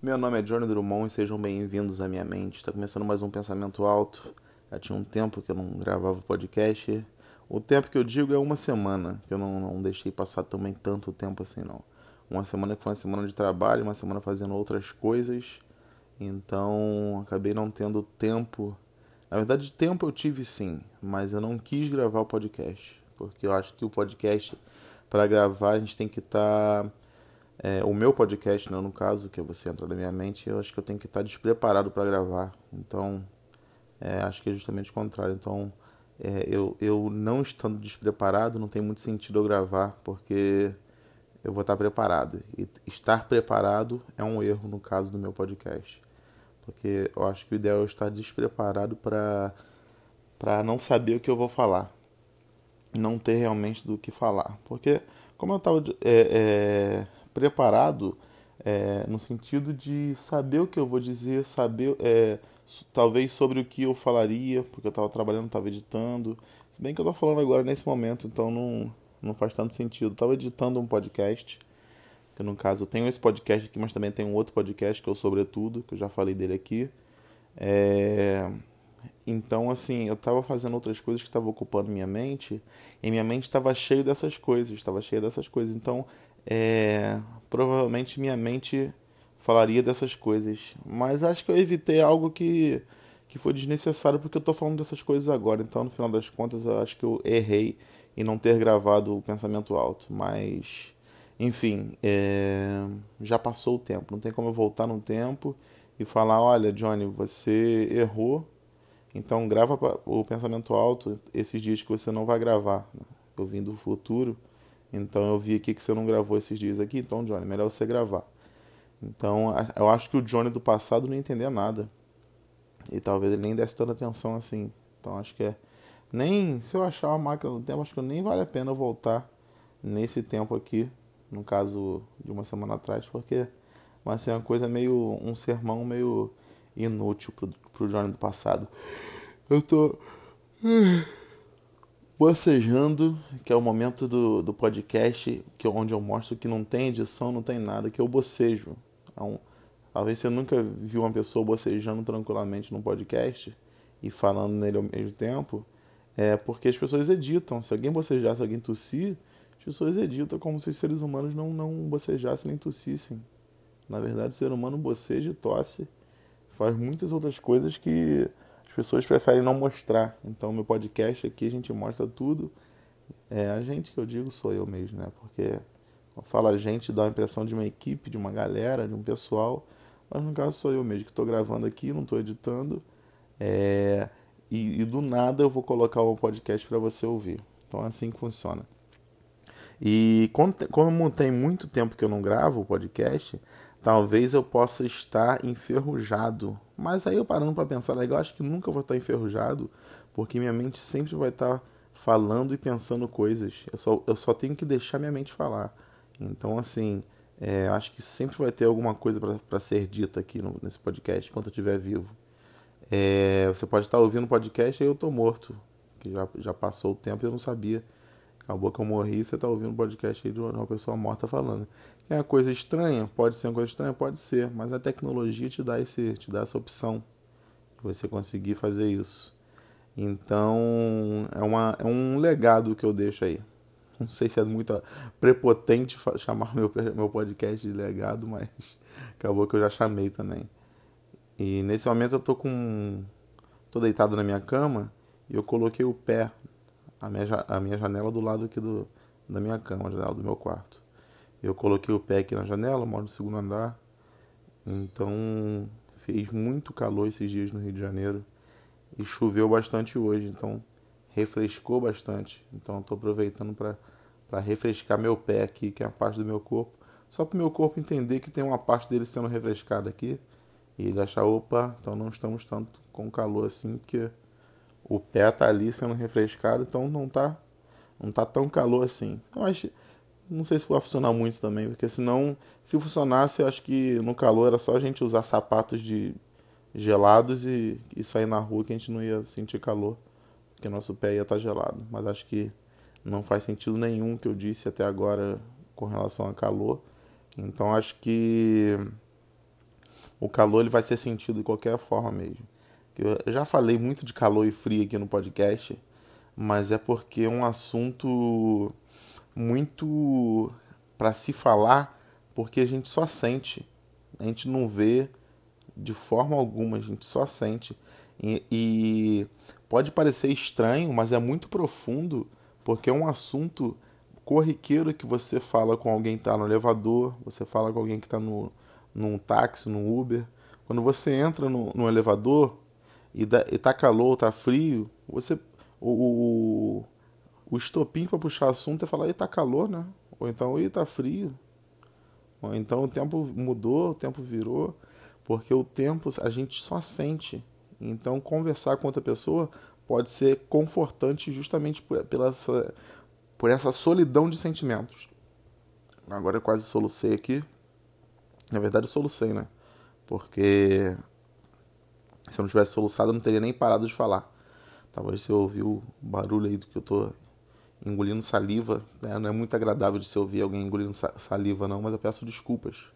Meu nome é Johnny Drummond e sejam bem-vindos à minha mente. Está começando mais um pensamento alto. Já tinha um tempo que eu não gravava podcast. O tempo que eu digo é uma semana, que eu não, não deixei passar também tanto tempo assim não. Uma semana que foi uma semana de trabalho, uma semana fazendo outras coisas. Então acabei não tendo tempo. Na verdade, tempo eu tive sim, mas eu não quis gravar o podcast. Porque eu acho que o podcast, para gravar, a gente tem que estar. Tá é, o meu podcast, né, no caso, que é você entra na minha mente, eu acho que eu tenho que estar despreparado para gravar. Então, é, acho que é justamente o contrário. Então, é, eu, eu não estando despreparado, não tem muito sentido eu gravar, porque eu vou estar preparado. E estar preparado é um erro no caso do meu podcast. Porque eu acho que o ideal é estar despreparado para para não saber o que eu vou falar. Não ter realmente do que falar. Porque, como eu estava é, é preparado é, no sentido de saber o que eu vou dizer, saber é, talvez sobre o que eu falaria, porque eu estava trabalhando, estava editando. Se bem que eu estou falando agora nesse momento, então não, não faz tanto sentido. Estava editando um podcast, que no caso eu tenho esse podcast aqui, mas também tem um outro podcast que é o Sobretudo, que eu já falei dele aqui. É... Então, assim, eu estava fazendo outras coisas que estavam ocupando minha mente, e minha mente estava cheia dessas coisas, estava cheia dessas coisas. Então, é, provavelmente minha mente falaria dessas coisas. Mas acho que eu evitei algo que, que foi desnecessário porque eu estou falando dessas coisas agora. Então, no final das contas, eu acho que eu errei em não ter gravado o pensamento alto. Mas, enfim, é, já passou o tempo. Não tem como eu voltar no tempo e falar: olha, Johnny, você errou. Então, grava o pensamento alto esses dias que você não vai gravar. Eu vim do futuro então eu vi aqui que você não gravou esses dias aqui, então, Johnny, melhor você gravar. Então eu acho que o Johnny do passado não entendia nada. E talvez ele nem desse tanta atenção assim. Então acho que é. Nem se eu achar uma máquina do tempo, acho que nem vale a pena voltar nesse tempo aqui. No caso de uma semana atrás, porque vai ser uma coisa meio. um sermão meio inútil pro, pro Johnny do passado. Eu tô bocejando, que é o momento do, do podcast que onde eu mostro que não tem edição, não tem nada, que eu bocejo. Então, talvez você nunca viu uma pessoa bocejando tranquilamente num podcast e falando nele ao mesmo tempo, é porque as pessoas editam. Se alguém bocejar, se alguém tossir, as pessoas editam como se os seres humanos não, não bocejassem nem tossissem. Na verdade, o ser humano boceja e tosse, faz muitas outras coisas que pessoas preferem não mostrar. Então, meu podcast aqui a gente mostra tudo. É a gente que eu digo sou eu mesmo, né? Porque fala a gente dá a impressão de uma equipe, de uma galera, de um pessoal. Mas no caso sou eu mesmo que estou gravando aqui, não estou editando. É... E, e, do nada eu vou colocar o podcast para você ouvir. Então é assim que funciona. E como tem muito tempo que eu não gravo o podcast, talvez eu possa estar enferrujado. Mas aí eu parando para pensar, eu acho que nunca vou estar enferrujado, porque minha mente sempre vai estar falando e pensando coisas. Eu só, eu só tenho que deixar minha mente falar. Então, assim, é, acho que sempre vai ter alguma coisa para ser dita aqui no, nesse podcast, enquanto eu estiver vivo. É, você pode estar ouvindo o podcast e eu estou morto, que já, já passou o tempo e eu não sabia. Acabou que eu morri e você está ouvindo o podcast aí de uma pessoa morta falando. É uma coisa estranha? Pode ser uma coisa estranha? Pode ser. Mas a tecnologia te dá, esse, te dá essa opção de você conseguir fazer isso. Então, é, uma, é um legado que eu deixo aí. Não sei se é muito prepotente chamar meu, meu podcast de legado, mas acabou que eu já chamei também. E nesse momento eu tô com. tô deitado na minha cama e eu coloquei o pé a minha, a minha janela do lado aqui do, da minha cama, a janela do meu quarto. Eu coloquei o pé aqui na janela, moro no segundo andar. Então fez muito calor esses dias no Rio de Janeiro. E choveu bastante hoje, então refrescou bastante. Então estou aproveitando para refrescar meu pé aqui, que é a parte do meu corpo. Só para o meu corpo entender que tem uma parte dele sendo refrescada aqui. E ele achar, opa, então não estamos tanto com calor assim, porque o pé tá ali sendo refrescado, então não tá, não tá tão calor assim. Eu acho, não sei se vai funcionar muito também, porque senão, se funcionasse, eu acho que no calor era só a gente usar sapatos de gelados e, e sair na rua que a gente não ia sentir calor, porque nosso pé ia estar tá gelado. Mas acho que não faz sentido nenhum que eu disse até agora com relação a calor. Então acho que o calor ele vai ser sentido de qualquer forma mesmo. Eu já falei muito de calor e frio aqui no podcast, mas é porque é um assunto muito para se falar, porque a gente só sente, a gente não vê de forma alguma, a gente só sente. E, e pode parecer estranho, mas é muito profundo, porque é um assunto corriqueiro que você fala com alguém que está no elevador, você fala com alguém que está num táxi, no Uber. Quando você entra no, no elevador e, e tá calor, tá frio, você o, o, o estopim para puxar assunto é falar, e tá calor, né? Ou então, e tá frio. Ou então o tempo mudou, o tempo virou, porque o tempo a gente só sente. Então conversar com outra pessoa pode ser confortante justamente por, pela essa, por essa solidão de sentimentos. Agora eu quase solucei aqui. Na verdade eu solucei, né? Porque se eu não tivesse soluçado eu não teria nem parado de falar. Talvez você ouviu o barulho aí do que eu tô engolindo saliva. Né? Não é muito agradável de se ouvir alguém engolindo saliva, não, mas eu peço desculpas.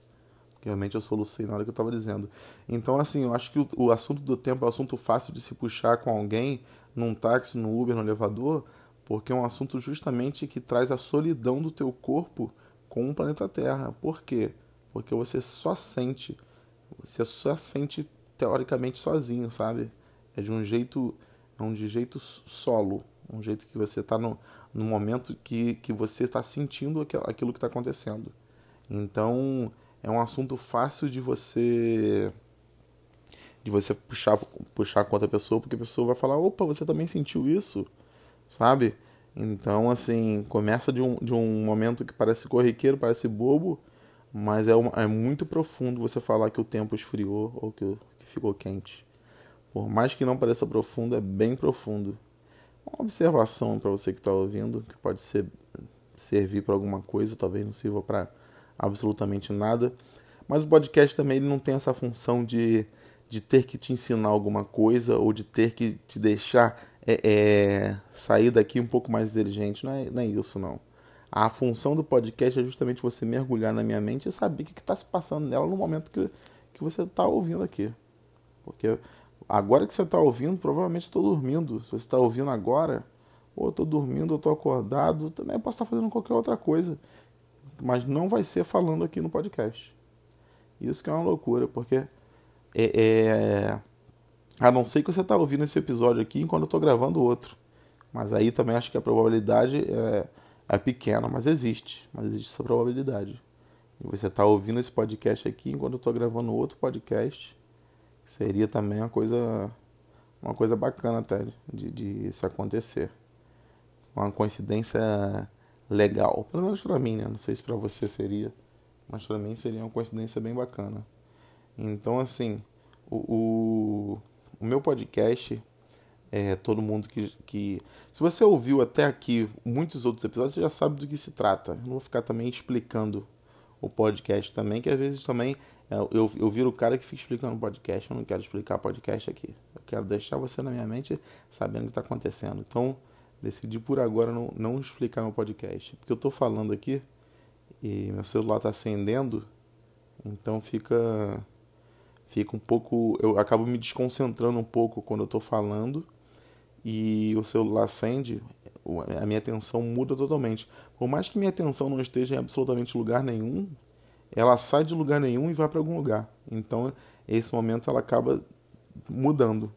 Porque realmente eu solucei na hora que eu estava dizendo. Então, assim, eu acho que o, o assunto do tempo é um assunto fácil de se puxar com alguém, num táxi, no Uber, no elevador, porque é um assunto justamente que traz a solidão do teu corpo com o planeta Terra. Por quê? Porque você só sente, você só sente teoricamente sozinho, sabe? É de um jeito, é um de jeito solo, um jeito que você está no, no momento que, que você está sentindo aquilo que está acontecendo. Então é um assunto fácil de você de você puxar puxar com outra pessoa, porque a pessoa vai falar, opa, você também sentiu isso, sabe? Então, assim, começa de um, de um momento que parece corriqueiro, parece bobo, mas é, é muito profundo você falar que o tempo esfriou ou que ficou quente. Por mais que não pareça profundo, é bem profundo uma observação para você que está ouvindo, que pode ser, servir para alguma coisa, talvez não sirva para absolutamente nada. Mas o podcast também ele não tem essa função de, de ter que te ensinar alguma coisa ou de ter que te deixar é, é, sair daqui um pouco mais inteligente. Não é, não é isso, não. A função do podcast é justamente você mergulhar na minha mente e saber o que está se passando nela no momento que, que você está ouvindo aqui. Porque Agora que você está ouvindo, provavelmente estou dormindo. Se você está ouvindo agora, ou estou dormindo, ou estou acordado, também posso estar fazendo qualquer outra coisa. Mas não vai ser falando aqui no podcast. Isso que é uma loucura, porque é, é... a não ser que você está ouvindo esse episódio aqui enquanto eu estou gravando outro. Mas aí também acho que a probabilidade é, é pequena, mas existe. Mas existe essa probabilidade. E você está ouvindo esse podcast aqui enquanto eu estou gravando outro podcast Seria também uma coisa, uma coisa bacana até de, de se acontecer. Uma coincidência legal, pelo menos para mim, né? Não sei se para você seria, mas para mim seria uma coincidência bem bacana. Então, assim, o, o, o meu podcast é, todo mundo que, que. Se você ouviu até aqui muitos outros episódios, você já sabe do que se trata. Eu não vou ficar também explicando o podcast também, que às vezes também é, eu, eu viro o cara que fica explicando podcast, eu não quero explicar podcast aqui. Eu quero deixar você na minha mente sabendo o que está acontecendo. Então, decidi por agora não, não explicar meu podcast. Porque eu estou falando aqui e meu celular está acendendo, então fica fica um pouco. Eu acabo me desconcentrando um pouco quando eu estou falando e o celular acende, a minha atenção muda totalmente. Por mais que minha atenção não esteja em absolutamente lugar nenhum, ela sai de lugar nenhum e vai para algum lugar. Então, esse momento ela acaba mudando,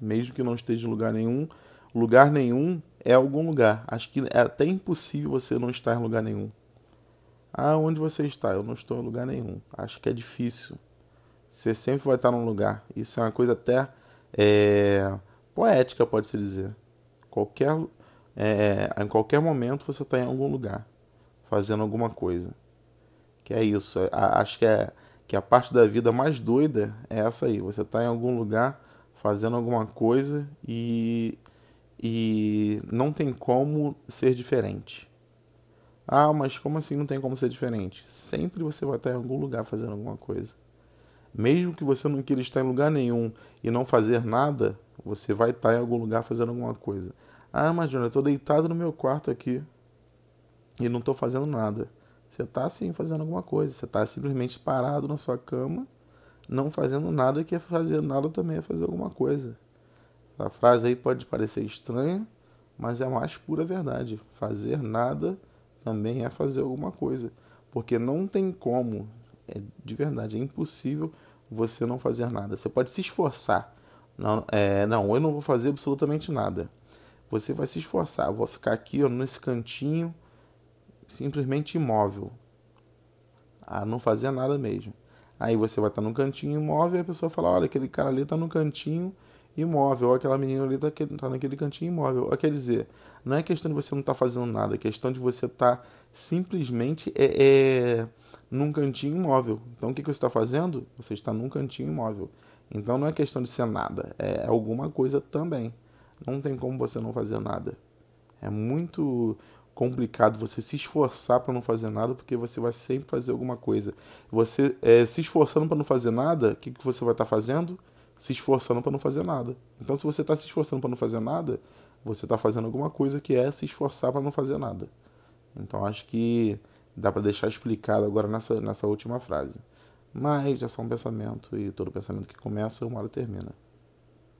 mesmo que não esteja em lugar nenhum. Lugar nenhum é algum lugar. Acho que é até impossível você não estar em lugar nenhum. Ah, onde você está? Eu não estou em lugar nenhum. Acho que é difícil. Você sempre vai estar num lugar. Isso é uma coisa até é, poética, pode-se dizer. Qualquer, é, em qualquer momento você está em algum lugar, fazendo alguma coisa. Que é isso. É, acho que, é, que a parte da vida mais doida é essa aí. Você está em algum lugar fazendo alguma coisa e, e não tem como ser diferente. Ah, mas como assim não tem como ser diferente? Sempre você vai estar em algum lugar fazendo alguma coisa. Mesmo que você não queira estar em lugar nenhum e não fazer nada, você vai estar em algum lugar fazendo alguma coisa. Ah, mas Júnior, eu estou deitado no meu quarto aqui e não estou fazendo nada. Você está sim fazendo alguma coisa. Você está simplesmente parado na sua cama, não fazendo nada, que é fazer nada também é fazer alguma coisa. A frase aí pode parecer estranha, mas é a mais pura verdade. Fazer nada também é fazer alguma coisa. Porque não tem como, é, de verdade, é impossível você não fazer nada. Você pode se esforçar. Não, é, não, eu não vou fazer absolutamente nada. Você vai se esforçar. Eu vou ficar aqui ó, nesse cantinho, simplesmente imóvel. A não fazer nada mesmo. Aí você vai estar num cantinho imóvel e a pessoa fala: olha, aquele cara ali está no cantinho imóvel, ou aquela menina ali está tá naquele cantinho imóvel. Quer dizer, não é questão de você não estar tá fazendo nada, é questão de você estar tá simplesmente é, é, num cantinho imóvel. Então o que, que você está fazendo? Você está num cantinho imóvel. Então não é questão de ser nada, é alguma coisa também. Não tem como você não fazer nada. É muito complicado você se esforçar para não fazer nada, porque você vai sempre fazer alguma coisa. Você é, se esforçando para não fazer nada, o que, que você vai estar tá fazendo? Se esforçando para não fazer nada. Então, se você está se esforçando para não fazer nada, você está fazendo alguma coisa que é se esforçar para não fazer nada. Então, acho que dá para deixar explicado agora nessa, nessa última frase. Mas é só um pensamento e todo pensamento que começa, uma hora termina.